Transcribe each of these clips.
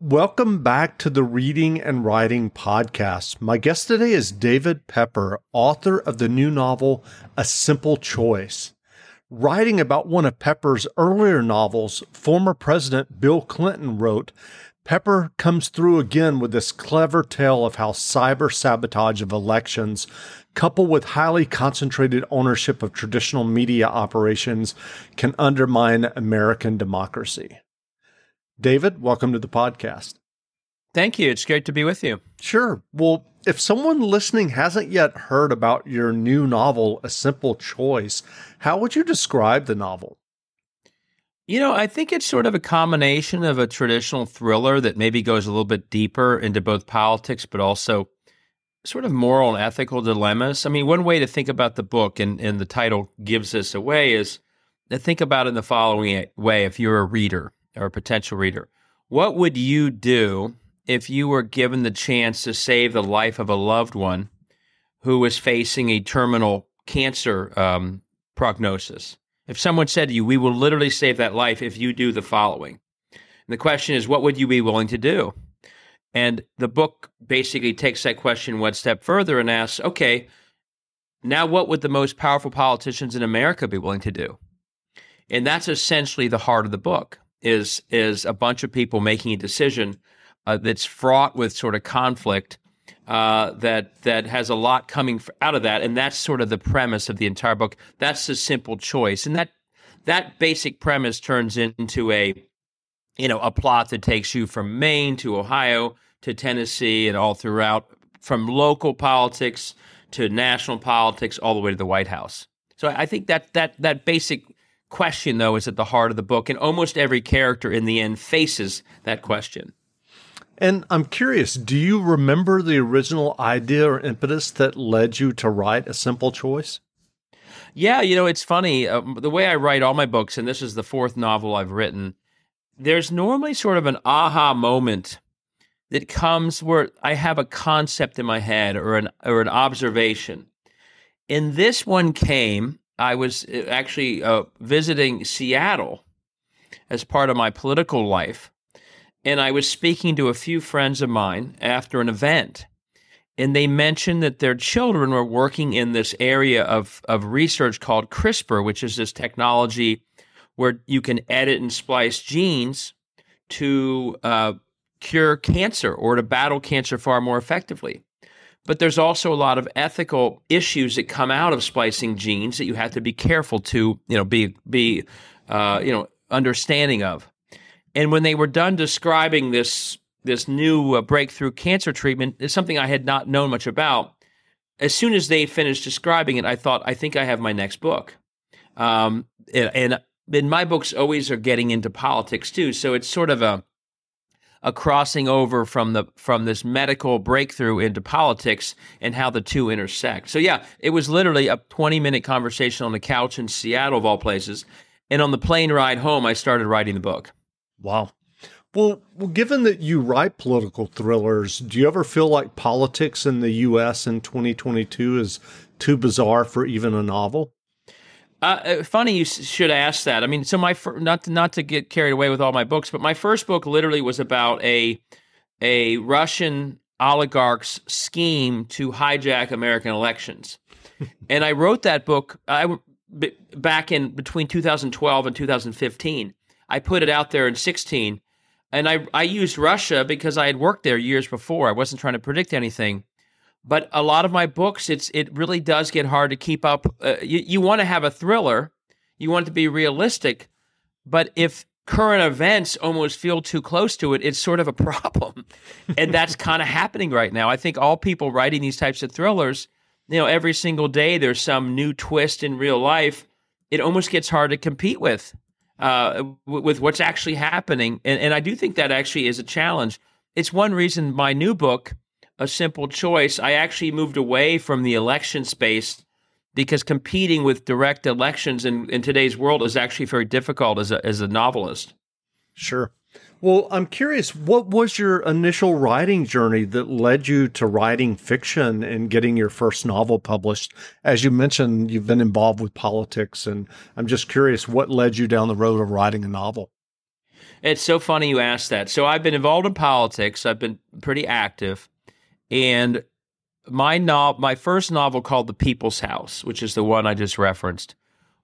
Welcome back to the Reading and Writing Podcast. My guest today is David Pepper, author of the new novel, A Simple Choice. Writing about one of Pepper's earlier novels, former President Bill Clinton wrote, Pepper comes through again with this clever tale of how cyber sabotage of elections, coupled with highly concentrated ownership of traditional media operations, can undermine American democracy. David, welcome to the podcast. Thank you. It's great to be with you. Sure. Well, if someone listening hasn't yet heard about your new novel, A Simple Choice, how would you describe the novel? You know, I think it's sort of a combination of a traditional thriller that maybe goes a little bit deeper into both politics, but also sort of moral and ethical dilemmas. I mean, one way to think about the book, and, and the title gives this away, is to think about it in the following way if you're a reader or a potential reader. What would you do if you were given the chance to save the life of a loved one who was facing a terminal cancer um, prognosis? If someone said to you, We will literally save that life if you do the following. And the question is, what would you be willing to do? And the book basically takes that question one step further and asks, okay, now what would the most powerful politicians in America be willing to do? And that's essentially the heart of the book is is a bunch of people making a decision uh, that's fraught with sort of conflict uh, that that has a lot coming out of that, and that's sort of the premise of the entire book. That's a simple choice, and that that basic premise turns into a you know a plot that takes you from Maine to Ohio to Tennessee and all throughout, from local politics to national politics, all the way to the White House. So I think that that that basic question, though, is at the heart of the book, and almost every character in the end faces that question. And I'm curious, do you remember the original idea or impetus that led you to write A Simple Choice? Yeah, you know, it's funny. Uh, the way I write all my books, and this is the fourth novel I've written, there's normally sort of an aha moment that comes where I have a concept in my head or an or an observation. And this one came I was uh, actually uh, visiting Seattle as part of my political life. And I was speaking to a few friends of mine after an event. And they mentioned that their children were working in this area of, of research called CRISPR, which is this technology where you can edit and splice genes to uh, cure cancer or to battle cancer far more effectively. But there's also a lot of ethical issues that come out of splicing genes that you have to be careful to, you know, be be, uh, you know, understanding of. And when they were done describing this this new uh, breakthrough cancer treatment, it's something I had not known much about. As soon as they finished describing it, I thought, I think I have my next book. Um, and, and, and my books always are getting into politics too, so it's sort of a a crossing over from the from this medical breakthrough into politics and how the two intersect. So yeah, it was literally a 20 minute conversation on the couch in Seattle of all places. And on the plane ride home, I started writing the book. Wow. Well, well, given that you write political thrillers, do you ever feel like politics in the U.S. in 2022 is too bizarre for even a novel? Uh, uh, funny you should ask that. I mean, so my fir- not to, not to get carried away with all my books, but my first book literally was about a a Russian oligarch's scheme to hijack American elections, and I wrote that book I b- back in between 2012 and 2015. I put it out there in 16, and I I used Russia because I had worked there years before. I wasn't trying to predict anything, but a lot of my books, it's it really does get hard to keep up. Uh, you you want to have a thriller, you want it to be realistic, but if current events almost feel too close to it, it's sort of a problem, and that's kind of happening right now. I think all people writing these types of thrillers, you know, every single day there's some new twist in real life. It almost gets hard to compete with uh, with what's actually happening, and and I do think that actually is a challenge. It's one reason my new book a simple choice. I actually moved away from the election space because competing with direct elections in, in today's world is actually very difficult as a, as a novelist. Sure. Well, I'm curious, what was your initial writing journey that led you to writing fiction and getting your first novel published? As you mentioned, you've been involved with politics, and I'm just curious what led you down the road of writing a novel? It's so funny you asked that. So I've been involved in politics. I've been pretty active, and my no- my first novel called The People's House, which is the one I just referenced,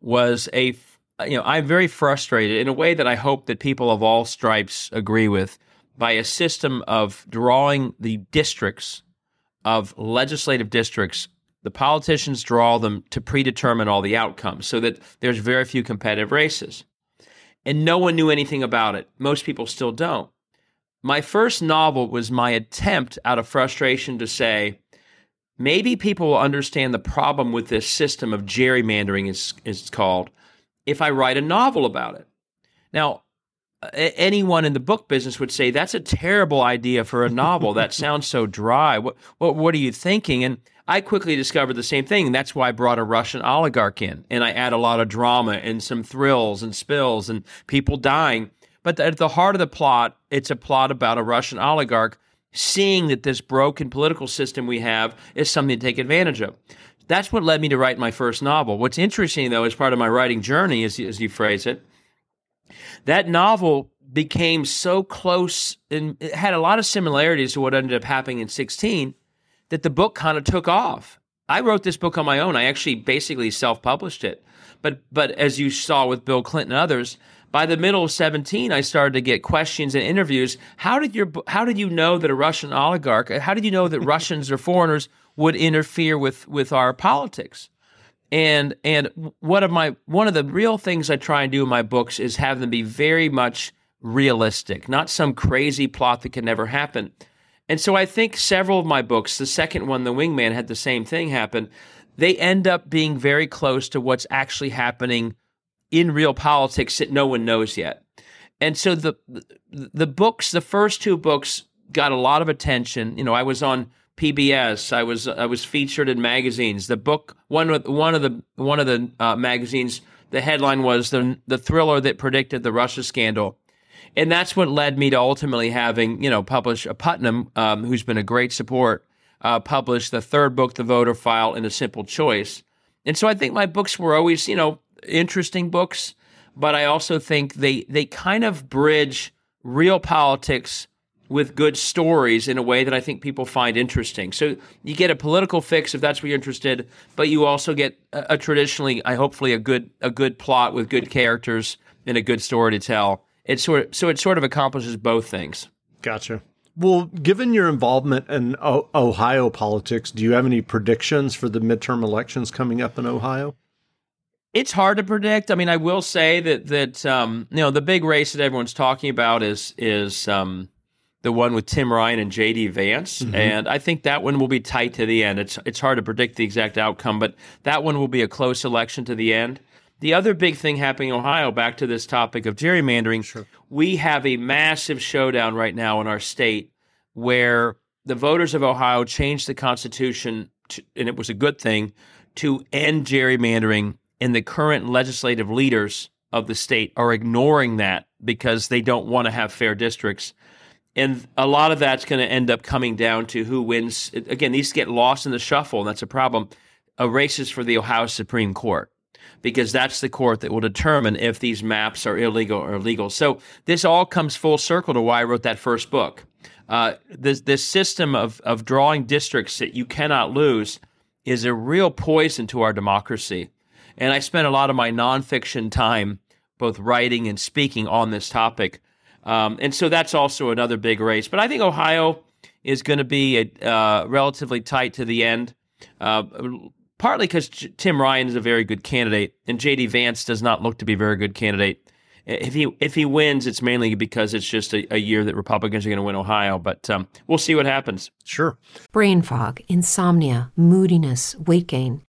was a you know I'm very frustrated in a way that I hope that people of all stripes agree with by a system of drawing the districts of legislative districts. The politicians draw them to predetermine all the outcomes so that there's very few competitive races. And no one knew anything about it. Most people still don't. My first novel was my attempt out of frustration to say, maybe people will understand the problem with this system of gerrymandering is is called if I write a novel about it. Now, anyone in the book business would say that's a terrible idea for a novel. that sounds so dry. What, what what are you thinking? And I quickly discovered the same thing. And that's why I brought a Russian oligarch in, and I add a lot of drama and some thrills and spills and people dying. But at the heart of the plot, it's a plot about a Russian oligarch seeing that this broken political system we have is something to take advantage of. That's what led me to write my first novel. What's interesting, though, as part of my writing journey, as, as you phrase it, that novel became so close and it had a lot of similarities to what ended up happening in 16 that the book kind of took off. I wrote this book on my own. I actually basically self-published it. But but as you saw with Bill Clinton and others, by the middle of 17 i started to get questions and interviews. How did your how did you know that a russian oligarch uh, how did you know that russians or foreigners would interfere with with our politics? And and one of my one of the real things i try and do in my books is have them be very much realistic not some crazy plot that can never happen. And so i think several of my books the second one the wingman had the same thing happen. They end up being very close to what's actually happening in real politics that no one knows yet. And so the the books, the first two books got a lot of attention. You know, I was on PBS. I was I was featured in magazines. The book one one of the one of the uh, magazines. The headline was the the thriller that predicted the Russia scandal, and that's what led me to ultimately having you know publish a Putnam, um, who's been a great support, uh, publish the third book, The Voter File, in a Simple Choice. And so I think my books were always you know interesting books, but I also think they they kind of bridge real politics with good stories in a way that I think people find interesting. So you get a political fix if that's what you're interested, but you also get a, a traditionally, I hopefully a good a good plot with good characters and a good story to tell. It sort of, so it sort of accomplishes both things. Gotcha. Well, given your involvement in o- Ohio politics, do you have any predictions for the midterm elections coming up in Ohio? It's hard to predict. I mean, I will say that that um, you know the big race that everyone's talking about is is um, the one with Tim Ryan and J.D. Vance, mm-hmm. and I think that one will be tight to the end. It's it's hard to predict the exact outcome, but that one will be a close election to the end. The other big thing happening in Ohio, back to this topic of gerrymandering, sure. we have a massive showdown right now in our state where the voters of Ohio changed the Constitution, to, and it was a good thing, to end gerrymandering and the current legislative leaders of the state are ignoring that because they don't want to have fair districts. And a lot of that's going to end up coming down to who wins. Again, these get lost in the shuffle, and that's a problem. A race is for the Ohio Supreme Court because that's the court that will determine if these maps are illegal or legal. So this all comes full circle to why I wrote that first book. Uh, this this system of of drawing districts that you cannot lose is a real poison to our democracy. And I spent a lot of my nonfiction time both writing and speaking on this topic. Um, and so that's also another big race. But I think Ohio is going to be a, uh, relatively tight to the end, uh, partly because Tim Ryan is a very good candidate, and J.D. Vance does not look to be a very good candidate. If he if he wins, it's mainly because it's just a, a year that Republicans are going to win Ohio. But um, we'll see what happens. Sure. Brain fog, insomnia, moodiness, weight gain.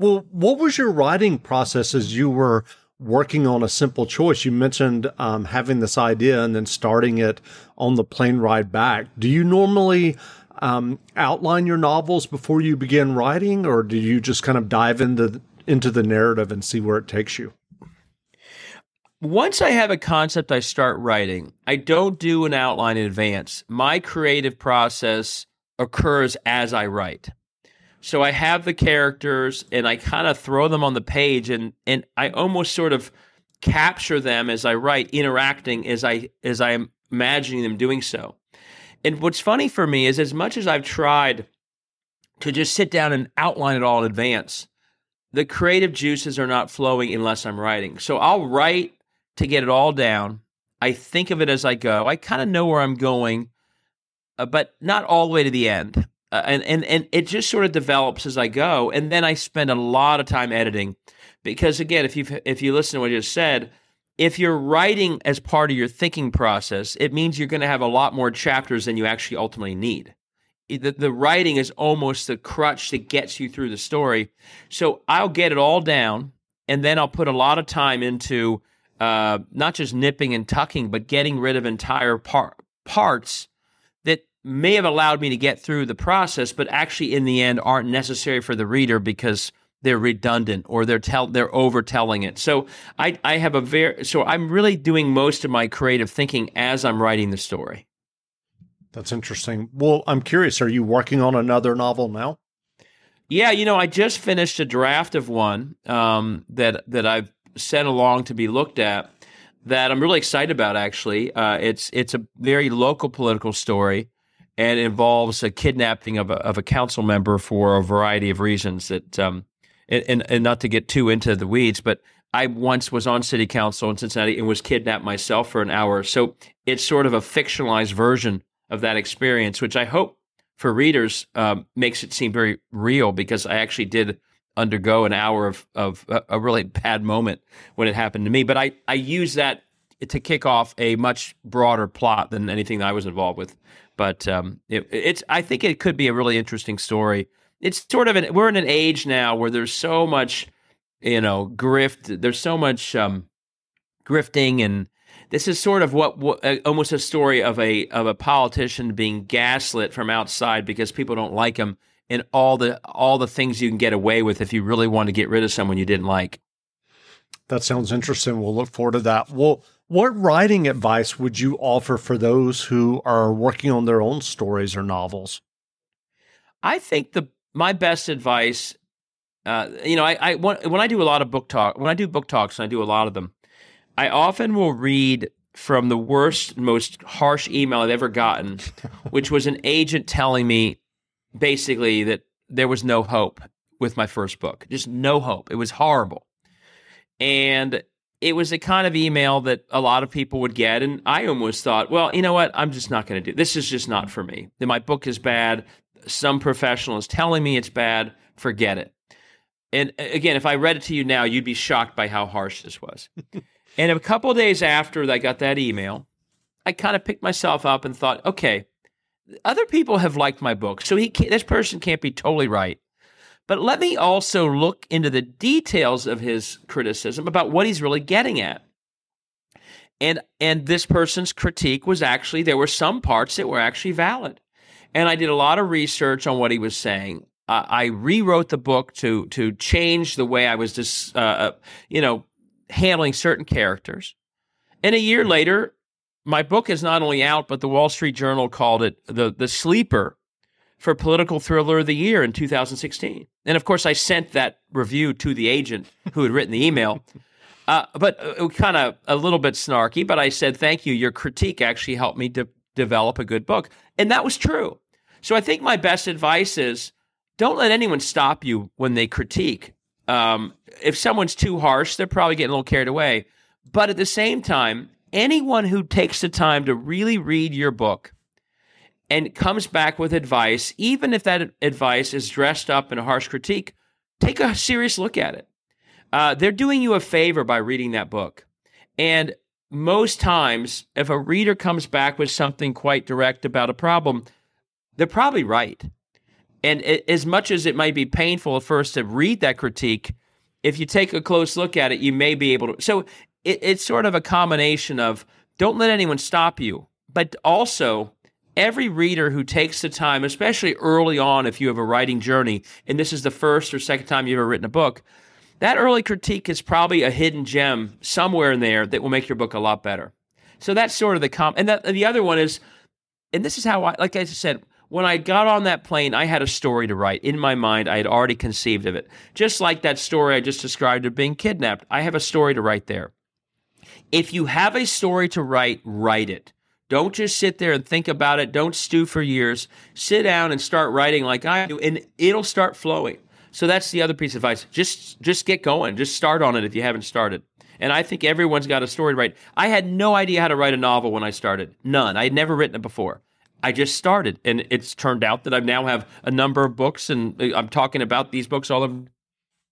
Well, what was your writing process as you were working on a simple choice? You mentioned um, having this idea and then starting it on the plane ride back. Do you normally um, outline your novels before you begin writing, or do you just kind of dive into into the narrative and see where it takes you? Once I have a concept, I start writing. I don't do an outline in advance. My creative process occurs as I write. So I have the characters and I kind of throw them on the page and and I almost sort of capture them as I write, interacting as I as I am imagining them doing so. And what's funny for me is as much as I've tried to just sit down and outline it all in advance, the creative juices are not flowing unless I'm writing. So I'll write to get it all down. I think of it as I go. I kind of know where I'm going, uh, but not all the way to the end uh, and and and it just sort of develops as I go, and then I spend a lot of time editing, because again, if you if you listen to what I just said, if you're writing as part of your thinking process, it means you're going to have a lot more chapters than you actually ultimately need. The, the writing is almost the crutch that gets you through the story. So I'll get it all down, and then I'll put a lot of time into uh, not just nipping and tucking, but getting rid of entire par- parts may have allowed me to get through the process, but actually in the end aren't necessary for the reader because they're redundant or they're tell they're overtelling it. So I I have a very so I'm really doing most of my creative thinking as I'm writing the story. That's interesting. Well, I'm curious. Are you working on another novel now? Yeah, you know, I just finished a draft of one um, that that I've sent along to be looked at. That I'm really excited about. Actually, uh, it's it's a very local political story and involves a kidnapping of a, of a council member for a variety of reasons that um, and, and not to get too into the weeds, but I once was on city council in Cincinnati and was kidnapped myself for an hour. So it's sort of a fictionalized version of that experience, which I hope for readers um, makes it seem very real because I actually did undergo an hour of, of a really bad moment when it happened to me. But I, I use that to kick off a much broader plot than anything that I was involved with. But um, it, it's I think it could be a really interesting story. It's sort of an we're in an age now where there's so much, you know, grift. There's so much um, grifting, and this is sort of what, what uh, almost a story of a of a politician being gaslit from outside because people don't like him, and all the all the things you can get away with if you really want to get rid of someone you didn't like. That sounds interesting. We'll look forward to that. Well, what writing advice would you offer for those who are working on their own stories or novels? I think the my best advice, uh, you know, I, I when, when I do a lot of book talk, when I do book talks, and I do a lot of them, I often will read from the worst, most harsh email I've ever gotten, which was an agent telling me basically that there was no hope with my first book, just no hope. It was horrible. And it was a kind of email that a lot of people would get. And I almost thought, well, you know what? I'm just not going to do this. is just not for me. My book is bad. Some professional is telling me it's bad. Forget it. And again, if I read it to you now, you'd be shocked by how harsh this was. and a couple days after I got that email, I kind of picked myself up and thought, okay, other people have liked my book, so he this person can't be totally right. But let me also look into the details of his criticism about what he's really getting at. And and this person's critique was actually there were some parts that were actually valid. And I did a lot of research on what he was saying. I rewrote the book to to change the way I was just, uh, uh, you know, handling certain characters. And a year later, my book is not only out, but the Wall Street Journal called it the the sleeper for political thriller of the year in 2016. And of course, I sent that review to the agent who had written the email. Uh, but uh, kind of a little bit snarky, but I said, thank you. Your critique actually helped me to develop a good book. And that was true. So I think my best advice is don't let anyone stop you when they critique. Um, if someone's too harsh, they're probably getting a little carried away. But at the same time, anyone who takes the time to really read your book and comes back with advice, even if that advice is dressed up in a harsh critique, take a serious look at it. Uh, they're doing you a favor by reading that book. And most times, if a reader comes back with something quite direct about a problem, they're probably right. And as much as it might be painful at first to read that critique, if you take a close look at it, you may be able to. So it, it's sort of a combination of don't let anyone stop you, but also every reader who takes the time, especially early on, if you have a writing journey, and this is the first or second time you've ever written a book, that early critique is probably a hidden gem somewhere in there that will make your book a lot better. So that's sort of the com. And, and the other one is, and this is how I, like I said, when I got on that plane, I had a story to write. In my mind, I had already conceived of it. Just like that story I just described of being kidnapped, I have a story to write there. If you have a story to write, write it. Don't just sit there and think about it. Don't stew for years. Sit down and start writing like I do, and it'll start flowing. So that's the other piece of advice. Just just get going. Just start on it if you haven't started. And I think everyone's got a story to write. I had no idea how to write a novel when I started. None. I had never written it before. I just started, and it's turned out that I now have a number of books, and uh, I'm talking about these books all over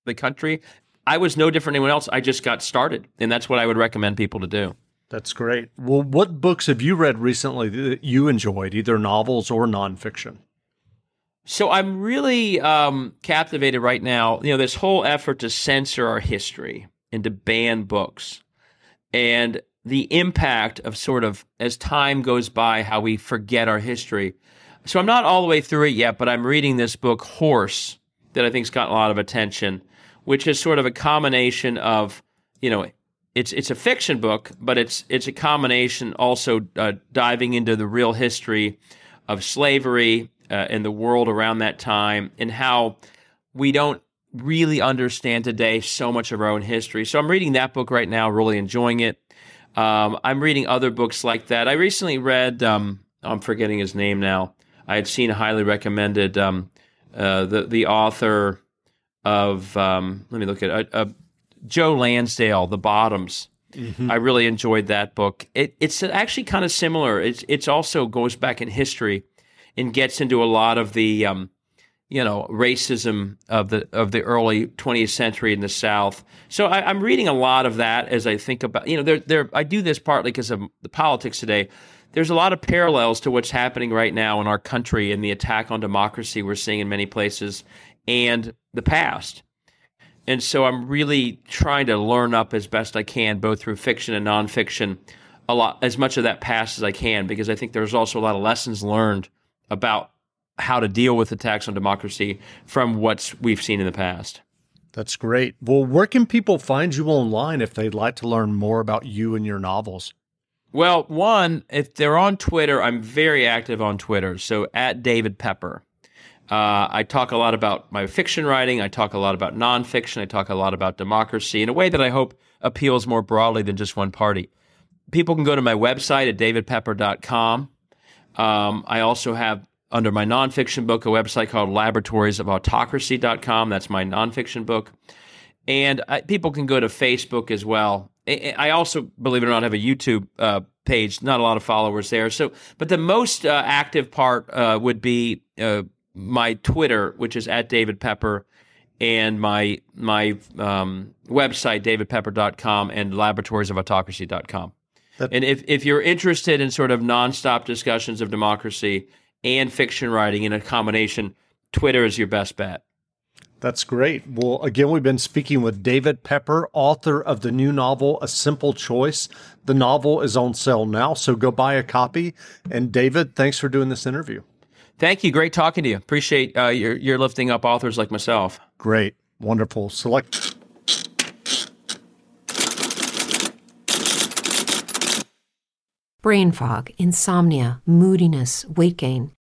the country. I was no different than anyone else. I just got started, and that's what I would recommend people to do. That's great. Well, what books have you read recently that you enjoyed, either novels or nonfiction? So I'm really um, captivated right now. You know, this whole effort to censor our history and to ban books, and the impact of sort of as time goes by, how we forget our history. So I'm not all the way through it yet, but I'm reading this book, Horse, that I think's gotten a lot of attention, which is sort of a combination of, you know, it's it's a fiction book, but it's it's a combination also uh, diving into the real history of slavery uh, and the world around that time, and how we don't really understand today so much of our own history. So I'm reading that book right now, really enjoying it. Um, I'm reading other books like that. I recently read, um, I'm forgetting his name now. I had seen highly recommended um, uh, the the author of um, let me look at it, uh, uh, Joe Lansdale, The Bottoms. Mm-hmm. I really enjoyed that book. It, it's actually kind of similar. It's it's also goes back in history and gets into a lot of the um, you know racism of the of the early 20th century in the South. So I, am reading a lot of that as I think about you know there there I do this partly because of the politics today. There's a lot of parallels to what's happening right now in our country and the attack on democracy we're seeing in many places and the past. And so I'm really trying to learn up as best I can, both through fiction and nonfiction, a lot as much of that past as I can, because I think there's also a lot of lessons learned about how to deal with attacks on democracy from what we've seen in the past. That's great. Well, where can people find you online if they'd like to learn more about you and your novels? Well, one, if they're on Twitter, I'm very active on Twitter. So at David Pepper. Uh, I talk a lot about my fiction writing. I talk a lot about nonfiction. I talk a lot about democracy in a way that I hope appeals more broadly than just one party. People can go to my website at davidpepper.com. Um, I also have under my nonfiction book, a website called laboratories.of That's my nonfiction book. And I, people can go to Facebook as well. I also, believe it or not, have a YouTube uh, page. Not a lot of followers there. So, but the most uh, active part uh, would be uh, my Twitter, which is at David Pepper, and my my um, website, davidpepper.com, and laboratories.of And if, if you're interested in sort of nonstop discussions of democracy, and fiction writing in a combination, Twitter is your best bet. That's great. Well, again, we've been speaking with David Pepper, author of the new novel, A Simple Choice. The novel is on sale now, so go buy a copy. And David, thanks for doing this interview. Thank you. Great talking to you. Appreciate uh, your, your lifting up authors like myself. Great. Wonderful. Select. Brain fog, insomnia, moodiness, weight gain.